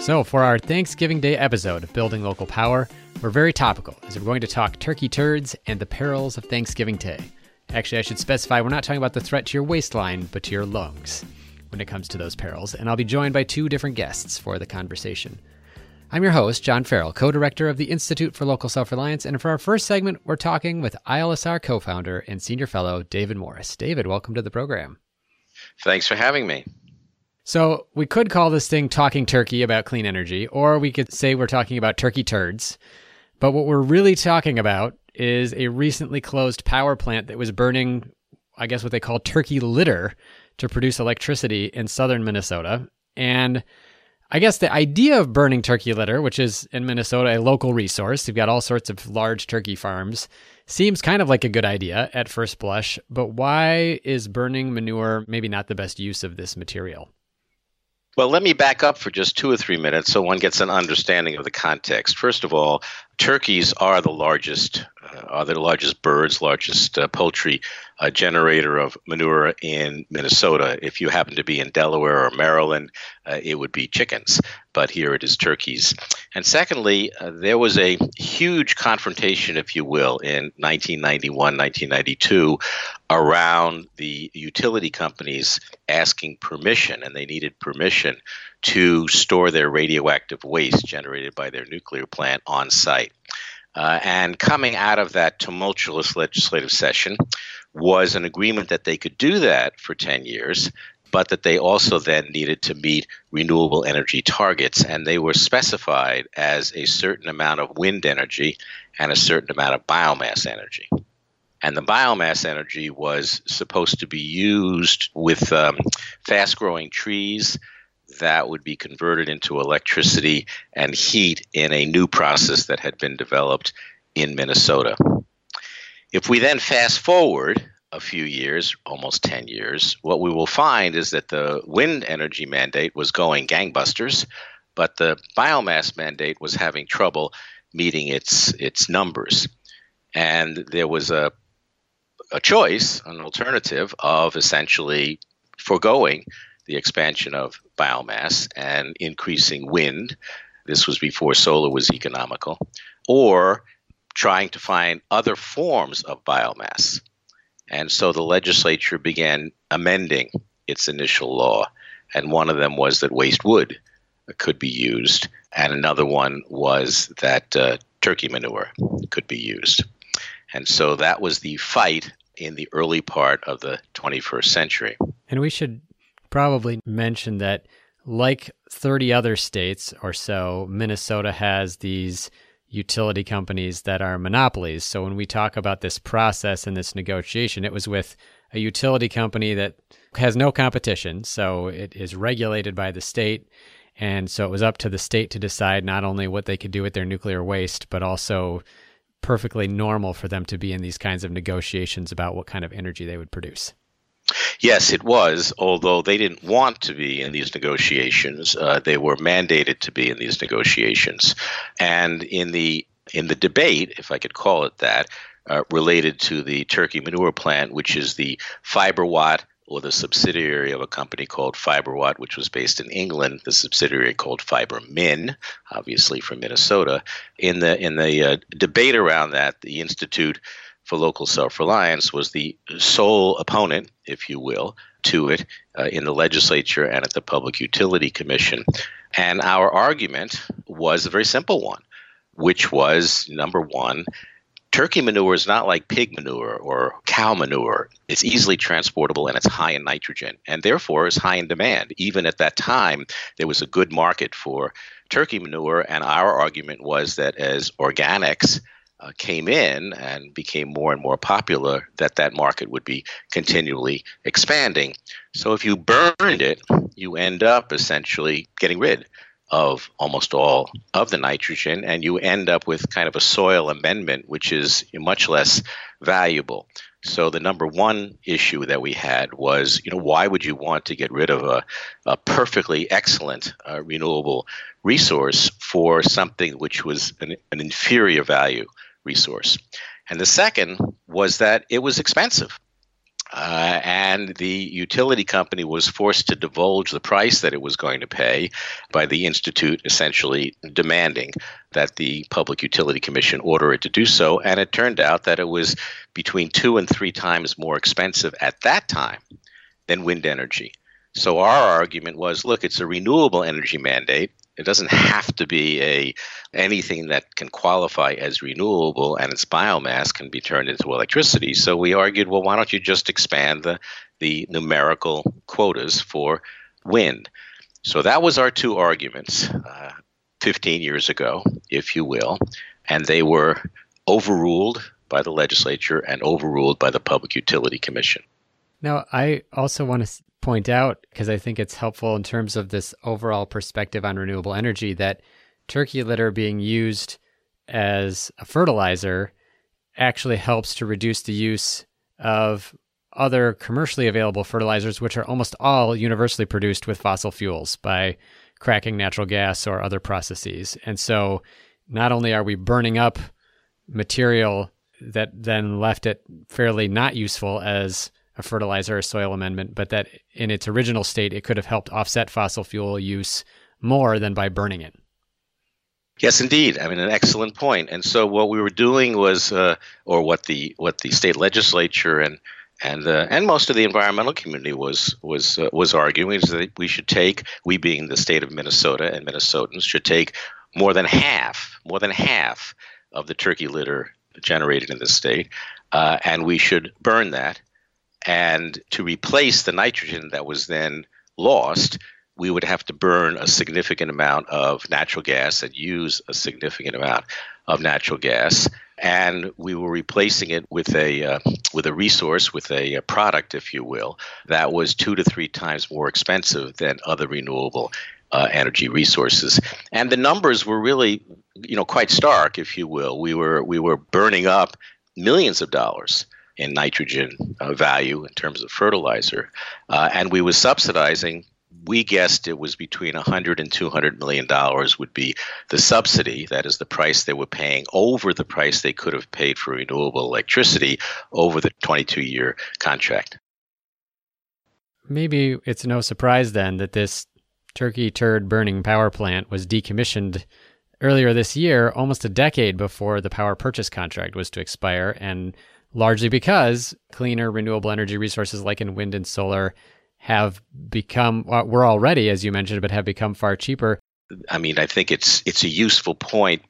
So, for our Thanksgiving Day episode of Building Local Power, we're very topical as we're going to talk turkey turds and the perils of Thanksgiving Day. Actually, I should specify we're not talking about the threat to your waistline, but to your lungs when it comes to those perils. And I'll be joined by two different guests for the conversation. I'm your host, John Farrell, co director of the Institute for Local Self Reliance. And for our first segment, we're talking with ILSR co founder and senior fellow David Morris. David, welcome to the program. Thanks for having me. So we could call this thing Talking Turkey about clean energy, or we could say we're talking about turkey turds. But what we're really talking about is a recently closed power plant that was burning, I guess, what they call turkey litter to produce electricity in southern Minnesota. And I guess the idea of burning turkey litter, which is in Minnesota a local resource, you've got all sorts of large turkey farms, seems kind of like a good idea at first blush. But why is burning manure maybe not the best use of this material? Well, let me back up for just two or three minutes so one gets an understanding of the context. First of all, turkeys are the largest uh, are the largest birds, largest uh, poultry uh, generator of manure in Minnesota. If you happen to be in Delaware or Maryland, uh, it would be chickens, but here it is turkeys. And secondly, uh, there was a huge confrontation, if you will, in 1991, 1992 around the utility companies asking permission, and they needed permission to store their radioactive waste generated by their nuclear plant on site. Uh, and coming out of that tumultuous legislative session was an agreement that they could do that for 10 years, but that they also then needed to meet renewable energy targets. And they were specified as a certain amount of wind energy and a certain amount of biomass energy. And the biomass energy was supposed to be used with um, fast growing trees that would be converted into electricity and heat in a new process that had been developed in Minnesota. If we then fast forward a few years, almost 10 years, what we will find is that the wind energy mandate was going gangbusters, but the biomass mandate was having trouble meeting its its numbers. And there was a a choice, an alternative of essentially foregoing the expansion of biomass and increasing wind. This was before solar was economical, or trying to find other forms of biomass. And so the legislature began amending its initial law. And one of them was that waste wood could be used, and another one was that uh, turkey manure could be used. And so that was the fight in the early part of the 21st century. And we should probably mention that, like 30 other states or so, Minnesota has these utility companies that are monopolies. So when we talk about this process and this negotiation, it was with a utility company that has no competition. So it is regulated by the state. And so it was up to the state to decide not only what they could do with their nuclear waste, but also perfectly normal for them to be in these kinds of negotiations about what kind of energy they would produce. Yes, it was, although they didn't want to be in these negotiations. Uh, they were mandated to be in these negotiations. And in the in the debate, if I could call it that, uh, related to the turkey manure plant, which is the Fibrowatt or the subsidiary of a company called Fibrowatt, which was based in England, the subsidiary called Fibrominn, obviously from Minnesota. In the in the uh, debate around that, the institute for local self reliance was the sole opponent, if you will, to it uh, in the legislature and at the Public Utility Commission. And our argument was a very simple one, which was number one, turkey manure is not like pig manure or cow manure. It's easily transportable and it's high in nitrogen and therefore is high in demand. Even at that time, there was a good market for turkey manure. And our argument was that as organics, uh, came in and became more and more popular, that that market would be continually expanding. So if you burned it, you end up essentially getting rid of almost all of the nitrogen, and you end up with kind of a soil amendment, which is much less valuable. So the number one issue that we had was, you know, why would you want to get rid of a, a perfectly excellent uh, renewable resource for something which was an, an inferior value resource. And the second was that it was expensive. Uh, and the utility company was forced to divulge the price that it was going to pay by the Institute essentially demanding that the Public Utility Commission order it to do so. And it turned out that it was between two and three times more expensive at that time than wind energy. So our argument was look, it's a renewable energy mandate. It doesn't have to be a anything that can qualify as renewable and its biomass can be turned into electricity. So we argued, well, why don't you just expand the, the numerical quotas for wind? So that was our two arguments uh, 15 years ago, if you will, and they were overruled by the legislature and overruled by the Public Utility Commission. Now, I also want to point out, because I think it's helpful in terms of this overall perspective on renewable energy, that turkey litter being used as a fertilizer actually helps to reduce the use of other commercially available fertilizers, which are almost all universally produced with fossil fuels by cracking natural gas or other processes. And so not only are we burning up material that then left it fairly not useful as a fertilizer or soil amendment, but that in its original state, it could have helped offset fossil fuel use more than by burning it. Yes, indeed. I mean, an excellent point. And so, what we were doing was, uh, or what the what the state legislature and and uh, and most of the environmental community was was uh, was arguing is that we should take, we being the state of Minnesota and Minnesotans, should take more than half, more than half of the turkey litter generated in the state, uh, and we should burn that and to replace the nitrogen that was then lost, we would have to burn a significant amount of natural gas and use a significant amount of natural gas. And we were replacing it with a uh, with a resource, with a, a product, if you will, that was two to three times more expensive than other renewable uh, energy resources. And the numbers were really, you know, quite stark, if you will. We were we were burning up millions of dollars in nitrogen uh, value in terms of fertilizer, uh, and we were subsidizing. We guessed it was between 100 and 200 million dollars would be the subsidy. That is the price they were paying over the price they could have paid for renewable electricity over the 22-year contract. Maybe it's no surprise then that this turkey turd burning power plant was decommissioned earlier this year, almost a decade before the power purchase contract was to expire, and largely because cleaner renewable energy resources like in wind and solar have become well, we're already as you mentioned but have become far cheaper. I mean i think it's it's a useful point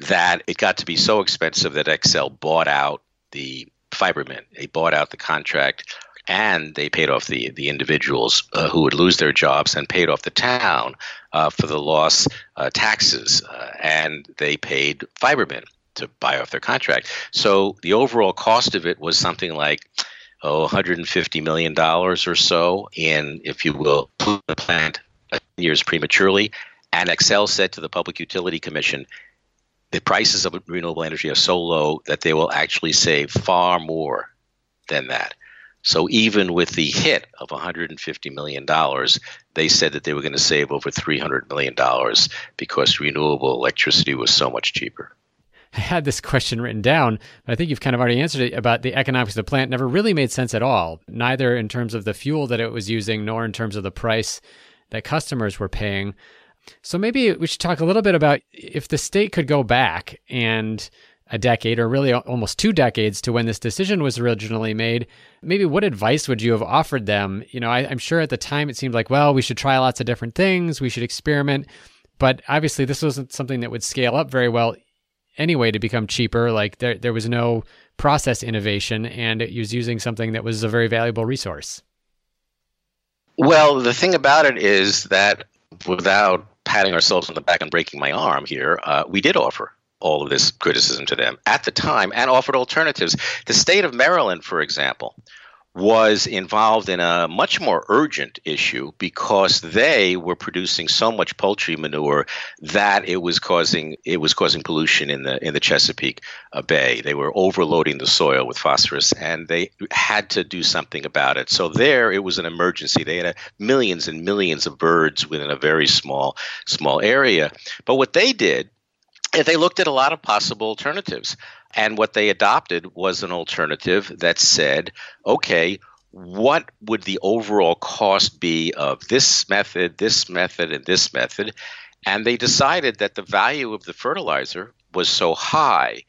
that it got to be so expensive that Xcel bought out the Fibrominn they bought out the contract and they paid off the the individuals uh, who would lose their jobs and paid off the town uh, for the loss uh, taxes uh, and they paid Fibrominn to buy off their contract. So the overall cost of it was something like oh 150 million dollars or so in, if you will, plant years prematurely. And Xcel said to the Public Utility Commission, the prices of renewable energy are so low that they will actually save far more than that. So even with the hit of 150 million dollars, they said that they were going to save over 300 million dollars because renewable electricity was so much cheaper. I had this question written down, but I think you've kind of already answered it about the economics of the plant. Never really made sense at all, neither in terms of the fuel that it was using, nor in terms of the price that customers were paying. So maybe we should talk a little bit about if the state could go back and a decade or really almost two decades to when this decision was originally made maybe what advice would you have offered them you know I, am sure at the time it seemed like well we should try lots of different things we should experiment but obviously this wasn't something that would scale up very well anyway to become cheaper. Like there, there was no process innovation, and it was using something that was a very valuable resource. Well, the thing about it is that without patting ourselves on the back and breaking my arm here, uh, we did offer all of this criticism to them at the time and offered alternatives. The state of Maryland, for example, was involved in a much more urgent issue because they were producing so much poultry manure that it was causing it was causing pollution in the in the Chesapeake uh, Bay. They were overloading the soil with phosphorus, and they had to do something about it. So there, it was an emergency. They had a, millions and millions of birds within a very small small area. But what they did is they looked at a lot of possible alternatives. And what they adopted was an alternative that said, okay, what would the overall cost be of this method, this method, and this method? And they decided that the value of the fertilizer was so high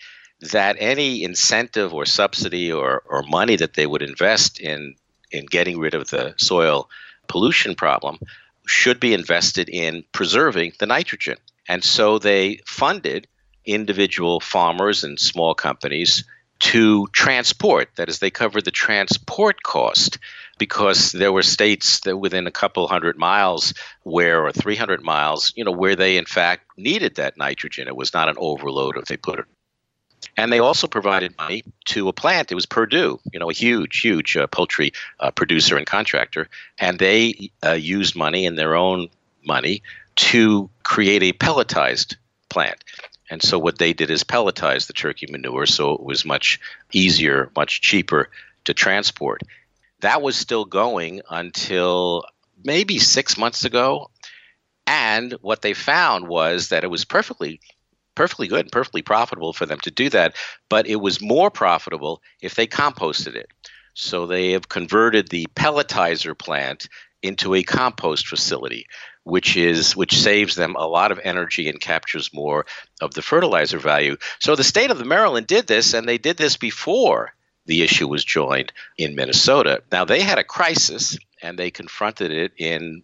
that any incentive or subsidy or, or money that they would invest in in getting rid of the soil pollution problem should be invested in preserving the nitrogen. And so they funded individual farmers and small companies to transport. That is, they covered the transport cost because there were states that within a couple hundred miles where, or 300 miles, you know, where they in fact needed that nitrogen. It was not an overload if they put it. And they also provided money to a plant. It was Perdue, you know, a huge, huge uh, poultry uh, producer and contractor. And they uh, used money and their own money to create a pelletized plant. And so what they did is pelletize the turkey manure so it was much easier, much cheaper to transport. That was still going until maybe six months ago. And what they found was that it was perfectly perfectly good and perfectly profitable for them to do that, but it was more profitable if they composted it. So they have converted the pelletizer plant into a compost facility which is which saves them a lot of energy and captures more of the fertilizer value. So the state of Maryland did this, and they did this before the issue was joined in Minnesota. Now they had a crisis, and they confronted it in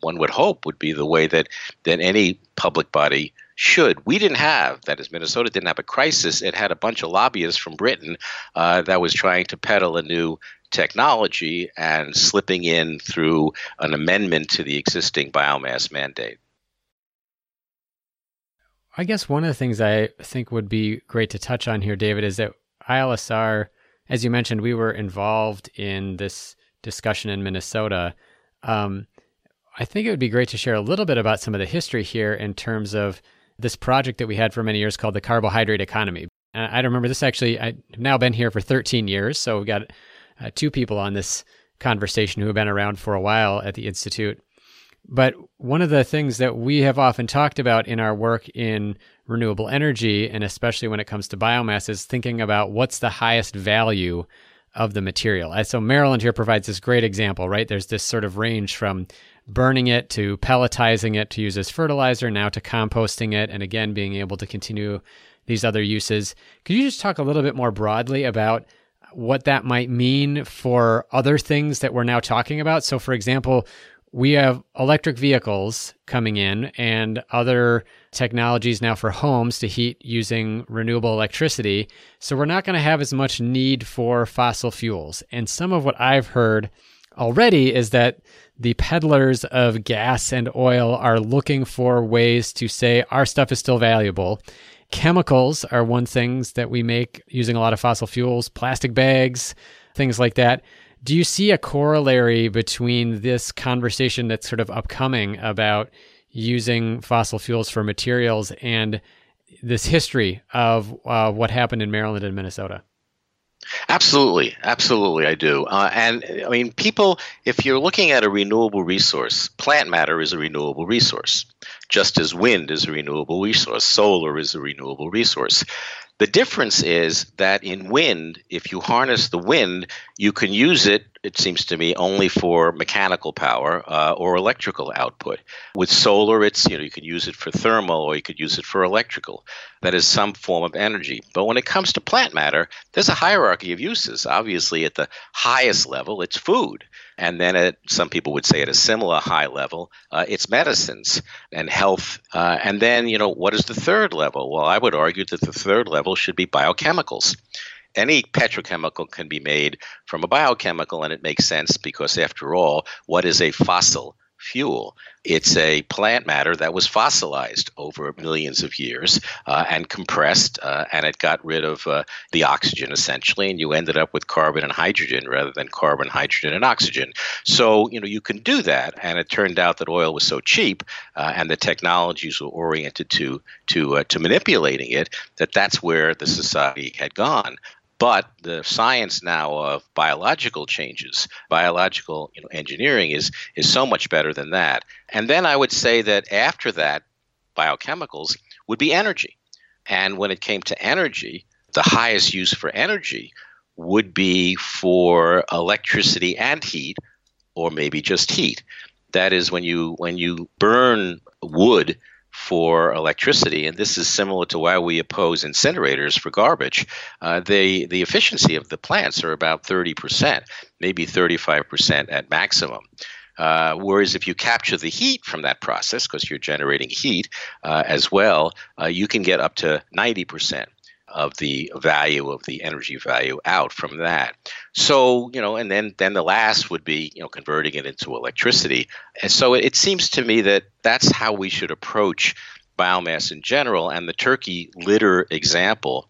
one would hope would be the way that that any public body should. We didn't have that is Minnesota didn't have a crisis. It had a bunch of lobbyists from Britain uh, that was trying to peddle a new technology and slipping in through an amendment to the existing biomass mandate. I guess one of the things I think would be great to touch on here, David, is that ILSR, as you mentioned, we were involved in this discussion in Minnesota. Um, I think it would be great to share a little bit about some of the history here in terms of this project that we had for many years called the carbohydrate economy. I remember this actually, I've now been here for 13 years, so we've got uh, two people on this conversation who have been around for a while at the Institute. But one of the things that we have often talked about in our work in renewable energy, and especially when it comes to biomass, is thinking about what's the highest value of the material. So Maryland here provides this great example, right? There's this sort of range from burning it to pelletizing it to use as fertilizer, now to composting it, and again being able to continue these other uses. Could you just talk a little bit more broadly about what that might mean for other things that we're now talking about. So, for example, we have electric vehicles coming in and other technologies now for homes to heat using renewable electricity. So, we're not going to have as much need for fossil fuels. And some of what I've heard already is that the peddlers of gas and oil are looking for ways to say our stuff is still valuable Chemicals are one things that we make using a lot of fossil fuels, plastic bags, things like that. Do you see a corollary between this conversation that's sort of upcoming about using fossil fuels for materials and this history of uh, what happened in Maryland and Minnesota? Absolutely, absolutely, I do. Uh, and I mean, people, if you're looking at a renewable resource, plant matter is a renewable resource, just as wind is a renewable resource, solar is a renewable resource. The difference is that in wind, if you harness the wind, you can use it, it seems to me, only for mechanical power uh, or electrical output. With solar, it's, you know, you can use it for thermal or you could use it for electrical. That is some form of energy. But when it comes to plant matter, there's a hierarchy of uses. Obviously, at the highest level, it's food. And then at some people would say at a similar high level, uh, it's medicines and health. Uh, and then, you know, what is the third level? Well, I would argue that the third level should be biochemicals any petrochemical can be made from a biochemical, and it makes sense because, after all, what is a fossil fuel? It's a plant matter that was fossilized over millions of years uh, and compressed, uh, and it got rid of uh, the oxygen essentially, and you ended up with carbon and hydrogen rather than carbon, hydrogen, and oxygen. So, you know, you can do that, and it turned out that oil was so cheap uh, and the technologies were oriented to to uh, to manipulating it that that's where the society had gone. But the science now of biological changes, biological you know, engineering is is so much better than that. And then I would say that after that, biochemicals would be energy. And when it came to energy, the highest use for energy would be for electricity and heat, or maybe just heat. That is when you when you burn wood for electricity, and this is similar to why we oppose incinerators for garbage. Uh, they, the efficiency of the plants are about 30%, maybe 35% at maximum. Uh, whereas if you capture the heat from that process, because you're generating heat uh, as well, uh, you can get up to 90% of the value of the energy value out from that. So, you know, and then then the last would be, you know, converting it into electricity. And so it, seems to me that that's how we should approach biomass in general and the turkey litter example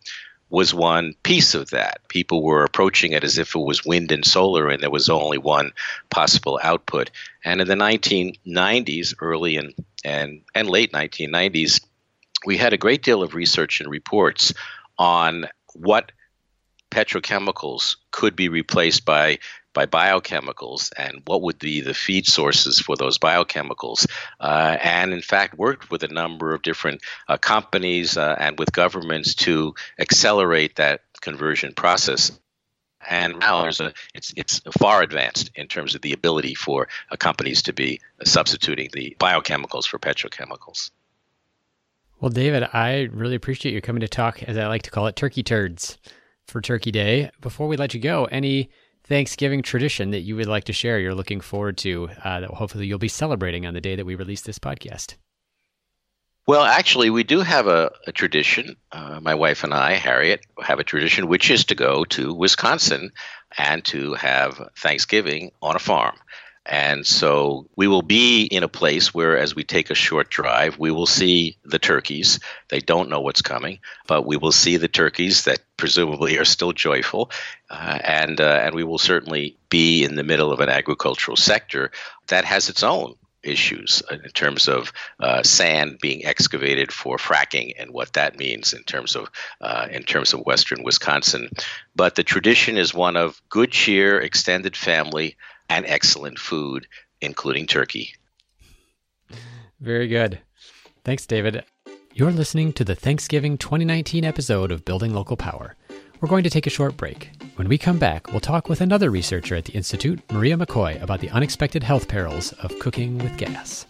was one piece of that. People were approaching it as if it was wind and solar and there was only one possible output. And in the 1990s, early and and, and late 1990s, we had a great deal of research and reports on what petrochemicals could be replaced by by biochemicals and what would be the feed sources for those biochemicals. Uh, and in fact, worked with a number of different uh, companies uh, and with governments to accelerate that conversion process. And now there's a, it's, it's far advanced in terms of the ability for uh, companies to be substituting the biochemicals for petrochemicals. Well, David, I really appreciate you coming to talk, as I like to call it, turkey turds for Turkey Day. Before we let you go, any Thanksgiving tradition that you would like to share you're looking forward to uh, that hopefully you'll be celebrating on the day that we release this podcast? Well, actually, we do have a, a tradition. Uh, my wife and I, Harriet, have a tradition, which is to go to Wisconsin and to have Thanksgiving on a farm. And so we will be in a place where, as we take a short drive, we will see the turkeys. They don't know what's coming, but we will see the turkeys that presumably are still joyful. Uh, and, uh, and we will certainly be in the middle of an agricultural sector that has its own issues in terms of uh, sand being excavated for fracking and what that means in terms of uh, in terms of western Wisconsin. But the tradition is one of good cheer, extended family, and excellent food, including turkey. Very good. Thanks, David. You're listening to the Thanksgiving 2019 episode of Building Local Power. We're going to take a short break. When we come back, we'll talk with another researcher at the Institute, Maria McCoy, about the unexpected health perils of cooking with gas.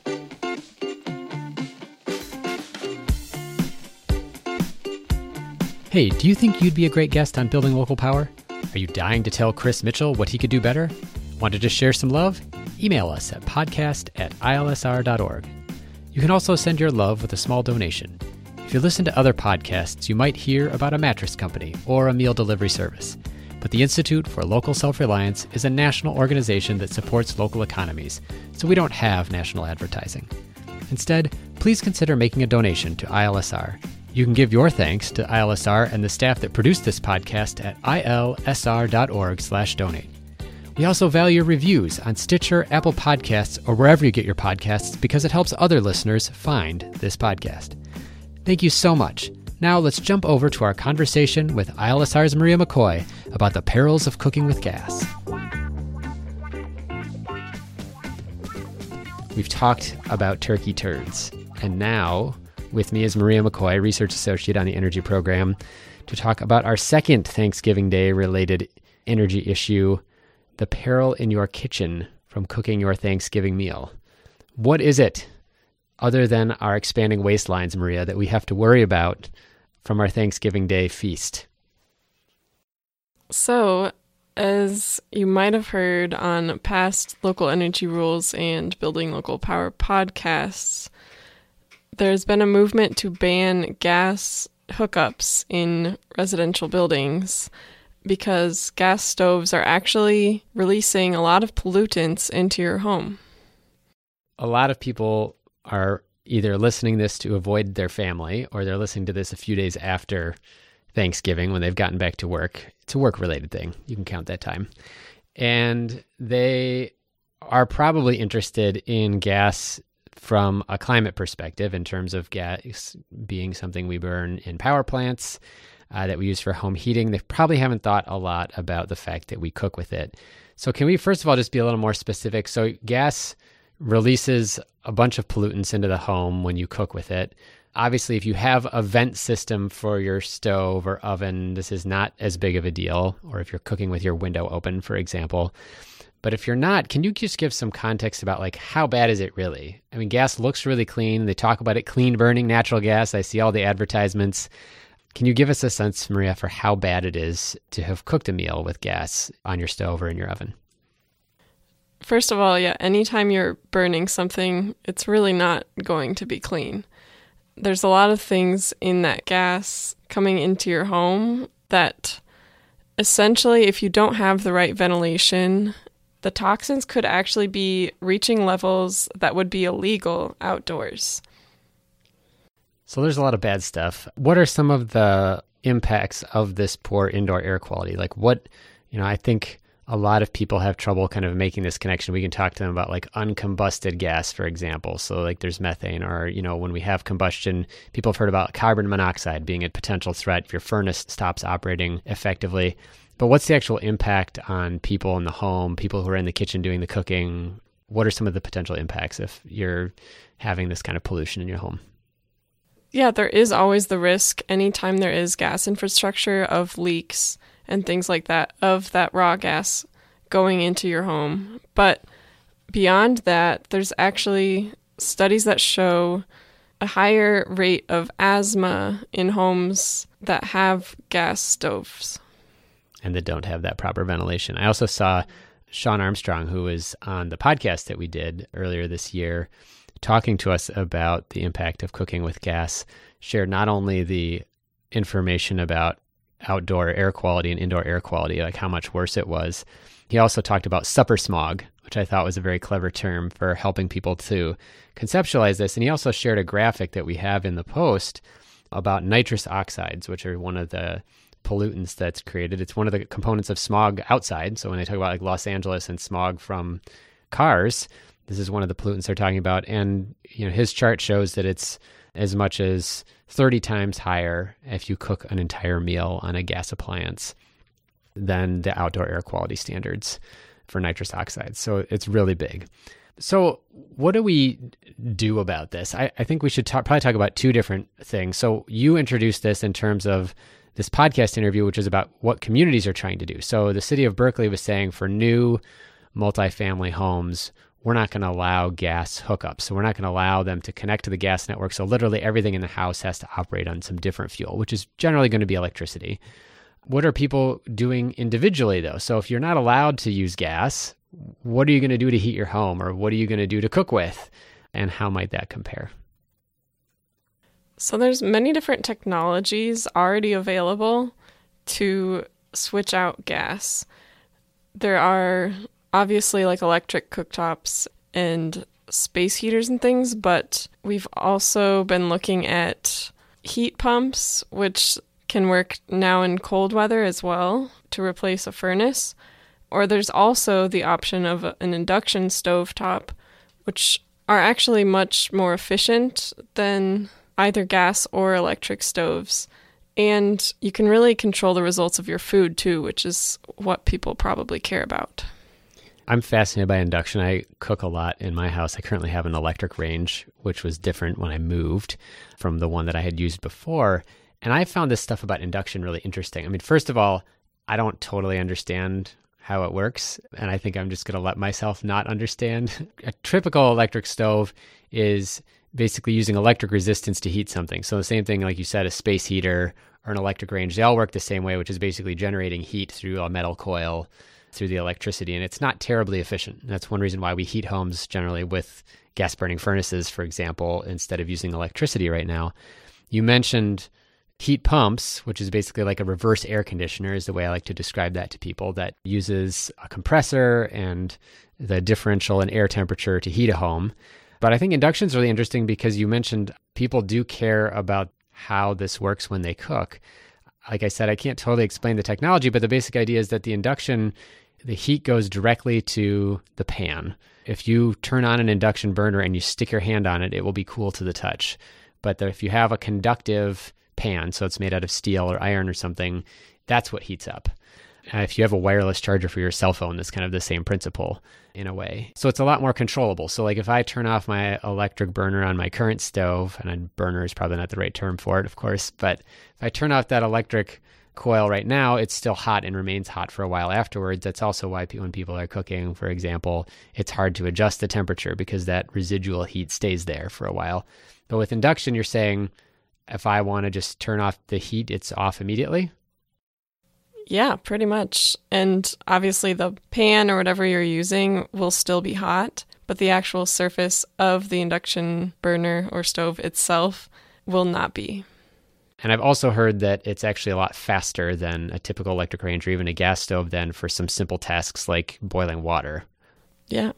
Hey, do you think you'd be a great guest on Building Local Power? Are you dying to tell Chris Mitchell what he could do better? Wanted to share some love? Email us at podcast at ilsr.org. You can also send your love with a small donation. If you listen to other podcasts, you might hear about a mattress company or a meal delivery service. But the Institute for Local Self Reliance is a national organization that supports local economies, so we don't have national advertising. Instead, please consider making a donation to ILSR. You can give your thanks to ILSR and the staff that produced this podcast at ilsr.org/donate. We also value reviews on Stitcher, Apple Podcasts, or wherever you get your podcasts because it helps other listeners find this podcast. Thank you so much. Now let's jump over to our conversation with ILSR's Maria McCoy about the perils of cooking with gas. We've talked about turkey turds, and now with me is Maria McCoy, Research Associate on the Energy Program, to talk about our second Thanksgiving Day related energy issue the peril in your kitchen from cooking your Thanksgiving meal. What is it, other than our expanding waistlines, Maria, that we have to worry about from our Thanksgiving Day feast? So, as you might have heard on past local energy rules and building local power podcasts, there's been a movement to ban gas hookups in residential buildings because gas stoves are actually releasing a lot of pollutants into your home. A lot of people are either listening this to avoid their family or they're listening to this a few days after Thanksgiving when they've gotten back to work. It's a work related thing. You can count that time. And they are probably interested in gas from a climate perspective in terms of gas being something we burn in power plants uh, that we use for home heating. They probably haven't thought a lot about the fact that we cook with it. So, can we first of all just be a little more specific? So, gas releases a bunch of pollutants into the home when you cook with it. Obviously, if you have a vent system for your stove or oven, this is not as big of a deal, or if you're cooking with your window open, for example. But if you're not, can you just give some context about like how bad is it really? I mean, gas looks really clean. They talk about it clean burning natural gas. I see all the advertisements. Can you give us a sense, Maria, for how bad it is to have cooked a meal with gas on your stove or in your oven? First of all, yeah, anytime you're burning something, it's really not going to be clean. There's a lot of things in that gas coming into your home that essentially, if you don't have the right ventilation, the toxins could actually be reaching levels that would be illegal outdoors. So there's a lot of bad stuff. What are some of the impacts of this poor indoor air quality? Like what, you know, I think a lot of people have trouble kind of making this connection. We can talk to them about like uncombusted gas, for example. So like there's methane, or you know when we have combustion, people have heard about carbon monoxide being a potential threat if your furnace stops operating effectively. But what's the actual impact on people in the home, people who are in the kitchen doing the cooking? What are some of the potential impacts if you're having this kind of pollution in your home? Yeah, there is always the risk anytime there is gas infrastructure of leaks and things like that of that raw gas going into your home. But beyond that, there's actually studies that show a higher rate of asthma in homes that have gas stoves. And that don't have that proper ventilation. I also saw Sean Armstrong, who was on the podcast that we did earlier this year, talking to us about the impact of cooking with gas, shared not only the information about outdoor air quality and indoor air quality, like how much worse it was. He also talked about supper smog, which I thought was a very clever term for helping people to conceptualize this. And he also shared a graphic that we have in the post about nitrous oxides, which are one of the pollutants that's created. It's one of the components of smog outside. So when they talk about like Los Angeles and smog from cars, this is one of the pollutants they're talking about. And you know, his chart shows that it's as much as 30 times higher if you cook an entire meal on a gas appliance than the outdoor air quality standards for nitrous oxide. So it's really big. So, what do we do about this? I, I think we should talk, probably talk about two different things. So, you introduced this in terms of this podcast interview, which is about what communities are trying to do. So, the city of Berkeley was saying for new multifamily homes, we're not going to allow gas hookups. So we're not going to allow them to connect to the gas network. So literally everything in the house has to operate on some different fuel, which is generally going to be electricity. What are people doing individually though? So if you're not allowed to use gas, what are you going to do to heat your home or what are you going to do to cook with? And how might that compare? So there's many different technologies already available to switch out gas. There are obviously like electric cooktops and space heaters and things, but we've also been looking at heat pumps, which can work now in cold weather as well to replace a furnace. Or there's also the option of an induction stove top, which are actually much more efficient than either gas or electric stoves. And you can really control the results of your food too, which is what people probably care about. I'm fascinated by induction. I cook a lot in my house. I currently have an electric range, which was different when I moved from the one that I had used before. And I found this stuff about induction really interesting. I mean, first of all, I don't totally understand how it works. And I think I'm just going to let myself not understand. A typical electric stove is basically using electric resistance to heat something. So the same thing, like you said, a space heater or an electric range, they all work the same way, which is basically generating heat through a metal coil through the electricity, and it's not terribly efficient. That's one reason why we heat homes generally with gas burning furnaces, for example, instead of using electricity right now. You mentioned heat pumps, which is basically like a reverse air conditioner, is the way I like to describe that to people, that uses a compressor and the differential in air temperature to heat a home. But I think induction is really interesting because you mentioned people do care about how this works when they cook. Like I said, I can't totally explain the technology, but the basic idea is that the induction the heat goes directly to the pan. If you turn on an induction burner and you stick your hand on it, it will be cool to the touch. But if you have a conductive pan, so it's made out of steel or iron or something, that's what heats up. Uh, if you have a wireless charger for your cell phone, that's kind of the same principle in a way. So it's a lot more controllable. So, like if I turn off my electric burner on my current stove, and a burner is probably not the right term for it, of course, but if I turn off that electric coil right now, it's still hot and remains hot for a while afterwards. That's also why when people are cooking, for example, it's hard to adjust the temperature because that residual heat stays there for a while. But with induction, you're saying if I want to just turn off the heat, it's off immediately. Yeah, pretty much. And obviously, the pan or whatever you're using will still be hot, but the actual surface of the induction burner or stove itself will not be. And I've also heard that it's actually a lot faster than a typical electric range or even a gas stove than for some simple tasks like boiling water. Yeah.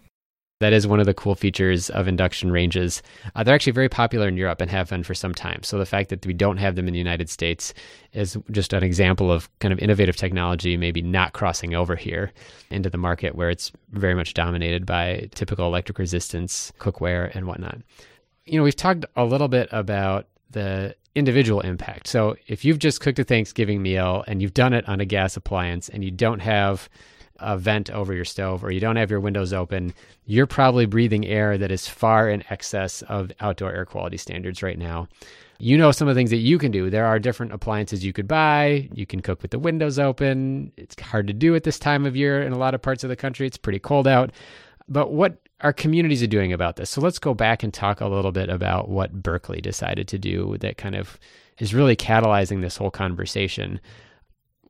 That is one of the cool features of induction ranges. Uh, they're actually very popular in Europe and have been for some time. So the fact that we don't have them in the United States is just an example of kind of innovative technology maybe not crossing over here into the market where it's very much dominated by typical electric resistance cookware and whatnot. You know, we've talked a little bit about the individual impact. So if you've just cooked a Thanksgiving meal and you've done it on a gas appliance and you don't have a vent over your stove or you don't have your windows open, you're probably breathing air that is far in excess of outdoor air quality standards right now. You know some of the things that you can do. There are different appliances you could buy. You can cook with the windows open. It's hard to do at this time of year in a lot of parts of the country. It's pretty cold out. But what our communities are doing about this? So let's go back and talk a little bit about what Berkeley decided to do that kind of is really catalyzing this whole conversation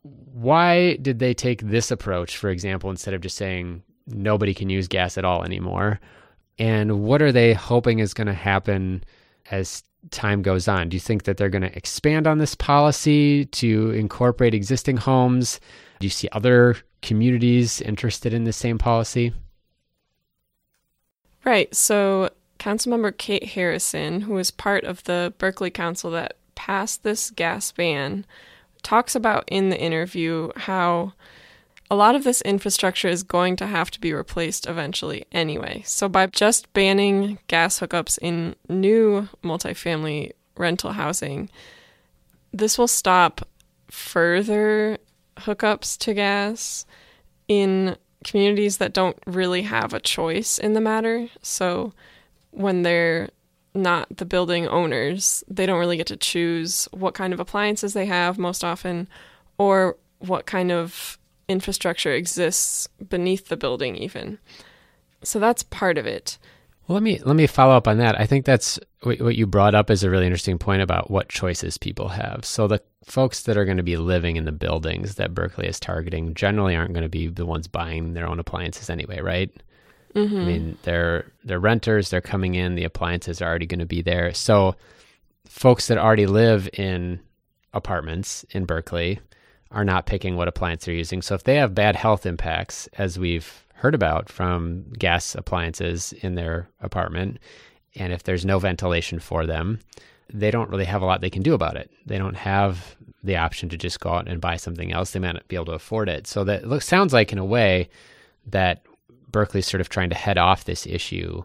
why did they take this approach, for example, instead of just saying nobody can use gas at all anymore? And what are they hoping is going to happen as time goes on? Do you think that they're going to expand on this policy to incorporate existing homes? Do you see other communities interested in the same policy? Right. So, Councilmember Kate Harrison, who was part of the Berkeley Council that passed this gas ban, talks about in the interview how a lot of this infrastructure is going to have to be replaced eventually anyway. So, by just banning gas hookups in new multifamily rental housing, this will stop further hookups to gas in communities that don't really have a choice in the matter. So, when they're not the building owners. They don't really get to choose what kind of appliances they have most often or what kind of infrastructure exists beneath the building even. So that's part of it. Well, let me let me follow up on that. I think that's what you brought up is a really interesting point about what choices people have. So the folks that are going to be living in the buildings that Berkeley is targeting generally aren't going to be the ones buying their own appliances anyway, right? Mm-hmm. I mean, they're they're renters. They're coming in. The appliances are already going to be there. So, folks that already live in apartments in Berkeley are not picking what appliance they're using. So, if they have bad health impacts, as we've heard about from gas appliances in their apartment, and if there's no ventilation for them, they don't really have a lot they can do about it. They don't have the option to just go out and buy something else. They might not be able to afford it. So that looks sounds like in a way that Berkeley's sort of trying to head off this issue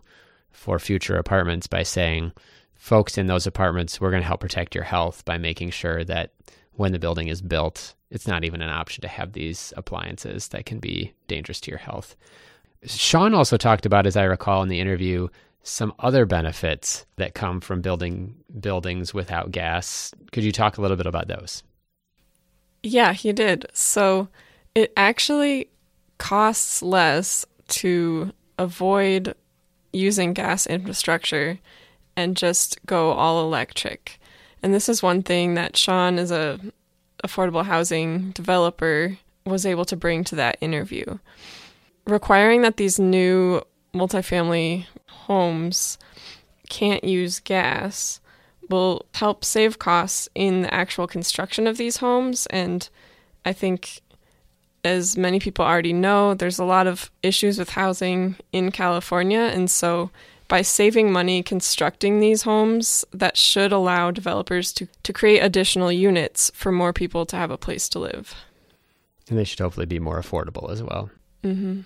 for future apartments by saying, folks in those apartments, we're going to help protect your health by making sure that when the building is built, it's not even an option to have these appliances that can be dangerous to your health. Sean also talked about, as I recall in the interview, some other benefits that come from building buildings without gas. Could you talk a little bit about those? Yeah, he did. So it actually costs less to avoid using gas infrastructure and just go all electric. And this is one thing that Sean, is a affordable housing developer, was able to bring to that interview. Requiring that these new multifamily homes can't use gas will help save costs in the actual construction of these homes. And I think as many people already know, there's a lot of issues with housing in California. And so, by saving money constructing these homes, that should allow developers to, to create additional units for more people to have a place to live. And they should hopefully be more affordable as well. Mm-hmm.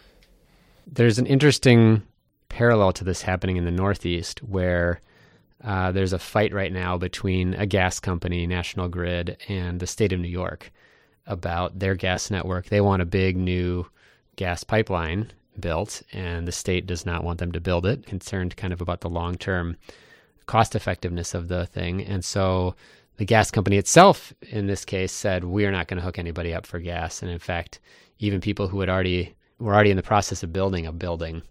There's an interesting parallel to this happening in the Northeast where uh, there's a fight right now between a gas company, National Grid, and the state of New York about their gas network. They want a big new gas pipeline built, and the state does not want them to build it, concerned kind of about the long term cost effectiveness of the thing. And so the gas company itself, in this case, said, We're not going to hook anybody up for gas. And in fact, even people who had already were already in the process of building a building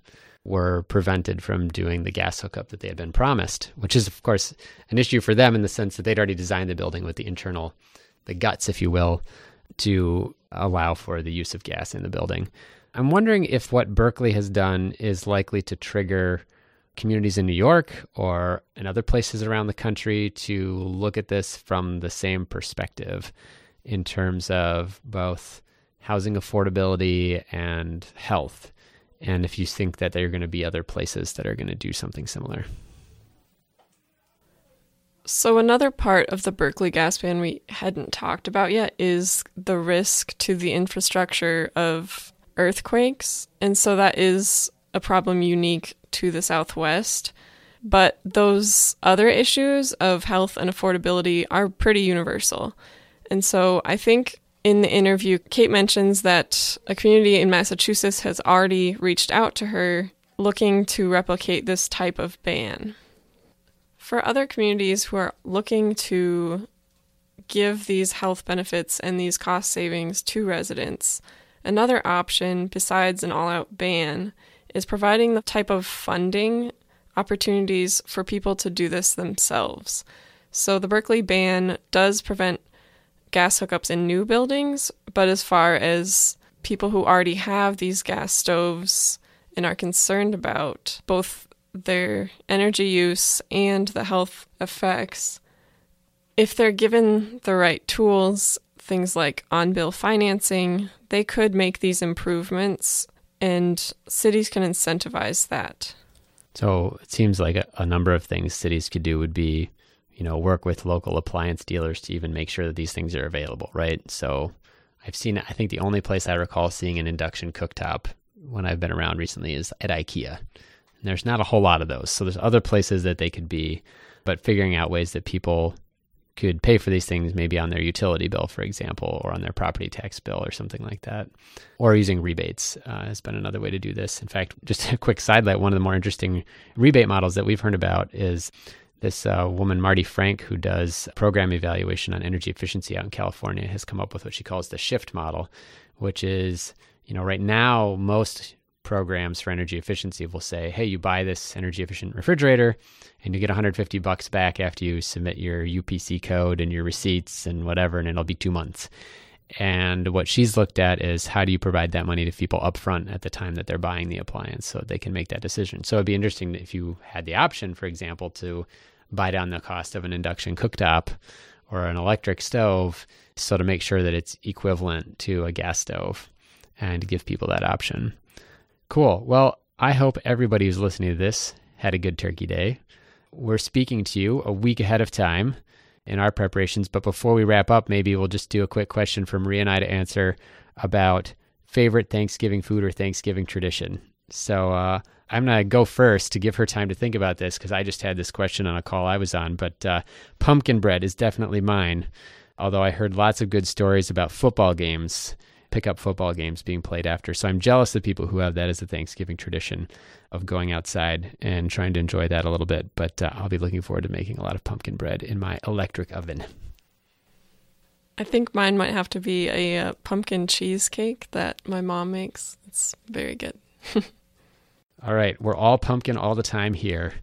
were prevented from doing the gas hookup that they had been promised, which is, of course, an issue for them in the sense that they'd already designed the building with the internal, the guts, if you will, to allow for the use of gas in the building. I'm wondering if what Berkeley has done is likely to trigger communities in New York or in other places around the country to look at this from the same perspective in terms of both housing affordability and health. And if you think that there are going to be other places that are going to do something similar. So, another part of the Berkeley gas ban we hadn't talked about yet is the risk to the infrastructure of earthquakes. And so, that is a problem unique to the Southwest. But those other issues of health and affordability are pretty universal. And so, I think in the interview, Kate mentions that a community in Massachusetts has already reached out to her looking to replicate this type of ban. For other communities who are looking to give these health benefits and these cost savings to residents, another option besides an all out ban is providing the type of funding opportunities for people to do this themselves. So the Berkeley ban does prevent gas hookups in new buildings, but as far as people who already have these gas stoves and are concerned about both their energy use and the health effects, if they're given the right tools, things like on bill financing, they could make these improvements and cities can incentivize that. So it seems like a, a number of things cities could do would be you know, work with local appliance dealers to even make sure that these things are available, right? So I've seen, I think the only place I recall seeing an induction cooktop when I've been around recently is at IKEA. And there's not a whole lot of those. So there's other places that they could be, but figuring out ways that people could pay for these things maybe on their utility bill, for example, or on their property tax bill or something like that. Or using rebates uh, has been another way to do this. In fact, just a quick sidelight one of the more interesting rebate models that we've heard about is this uh, woman, Marti Frank, who does program evaluation on energy efficiency out in California, has come up with what she calls the shift model, which is, you know, right now, most programs for energy efficiency will say, hey, you buy this energy efficient refrigerator and you get 150 bucks back after you submit your UPC code and your receipts and whatever, and it'll be two months. And what she's looked at is how do you provide that money to people upfront at the time that they're buying the appliance so they can make that decision. So it'd be interesting if you had the option, for example, to buy down the cost of an induction cooktop or an electric stove so to make sure that it's equivalent to a gas stove and give people that option. Cool. Well, I hope everybody who's listening to this had a good turkey day. We're speaking to you a week ahead of time in our preparations, but before we wrap up, maybe we'll just do a quick question for Maria and I to answer about favorite Thanksgiving food or Thanksgiving tradition. So, uh, I'm going to go first to give her time to think about this because I just had this question on a call I was on. But uh, pumpkin bread is definitely mine. Although I heard lots of good stories about football games, pickup football games being played after. So I'm jealous of people who have that as a Thanksgiving tradition of going outside and trying to enjoy that a little bit. But uh, I'll be looking forward to making a lot of pumpkin bread in my electric oven. I think mine might have to be a uh, pumpkin cheesecake that my mom makes. It's very good. All right, we're all pumpkin all the time here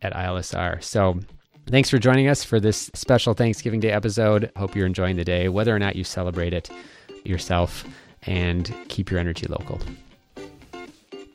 at ILSR. So thanks for joining us for this special Thanksgiving Day episode. Hope you're enjoying the day, whether or not you celebrate it yourself, and keep your energy local.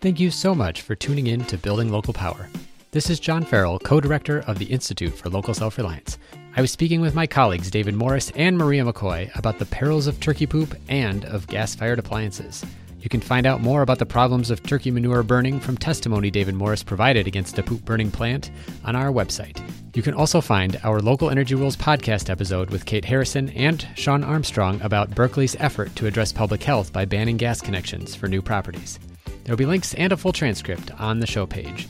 Thank you so much for tuning in to Building Local Power. This is John Farrell, co director of the Institute for Local Self Reliance. I was speaking with my colleagues David Morris and Maria McCoy about the perils of turkey poop and of gas fired appliances. You can find out more about the problems of turkey manure burning from testimony David Morris provided against a poop burning plant on our website. You can also find our Local Energy Rules podcast episode with Kate Harrison and Sean Armstrong about Berkeley's effort to address public health by banning gas connections for new properties. There will be links and a full transcript on the show page.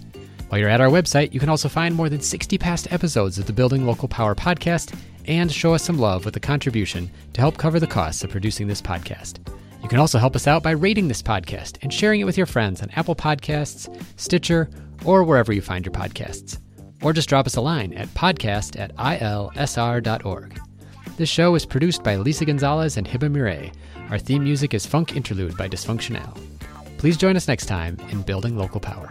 While you're at our website, you can also find more than 60 past episodes of the Building Local Power podcast and show us some love with a contribution to help cover the costs of producing this podcast. You can also help us out by rating this podcast and sharing it with your friends on Apple Podcasts, Stitcher, or wherever you find your podcasts. Or just drop us a line at podcast at ilsr.org. This show is produced by Lisa Gonzalez and Hiba Murray. Our theme music is Funk Interlude by Dysfunctional. Please join us next time in Building Local Power.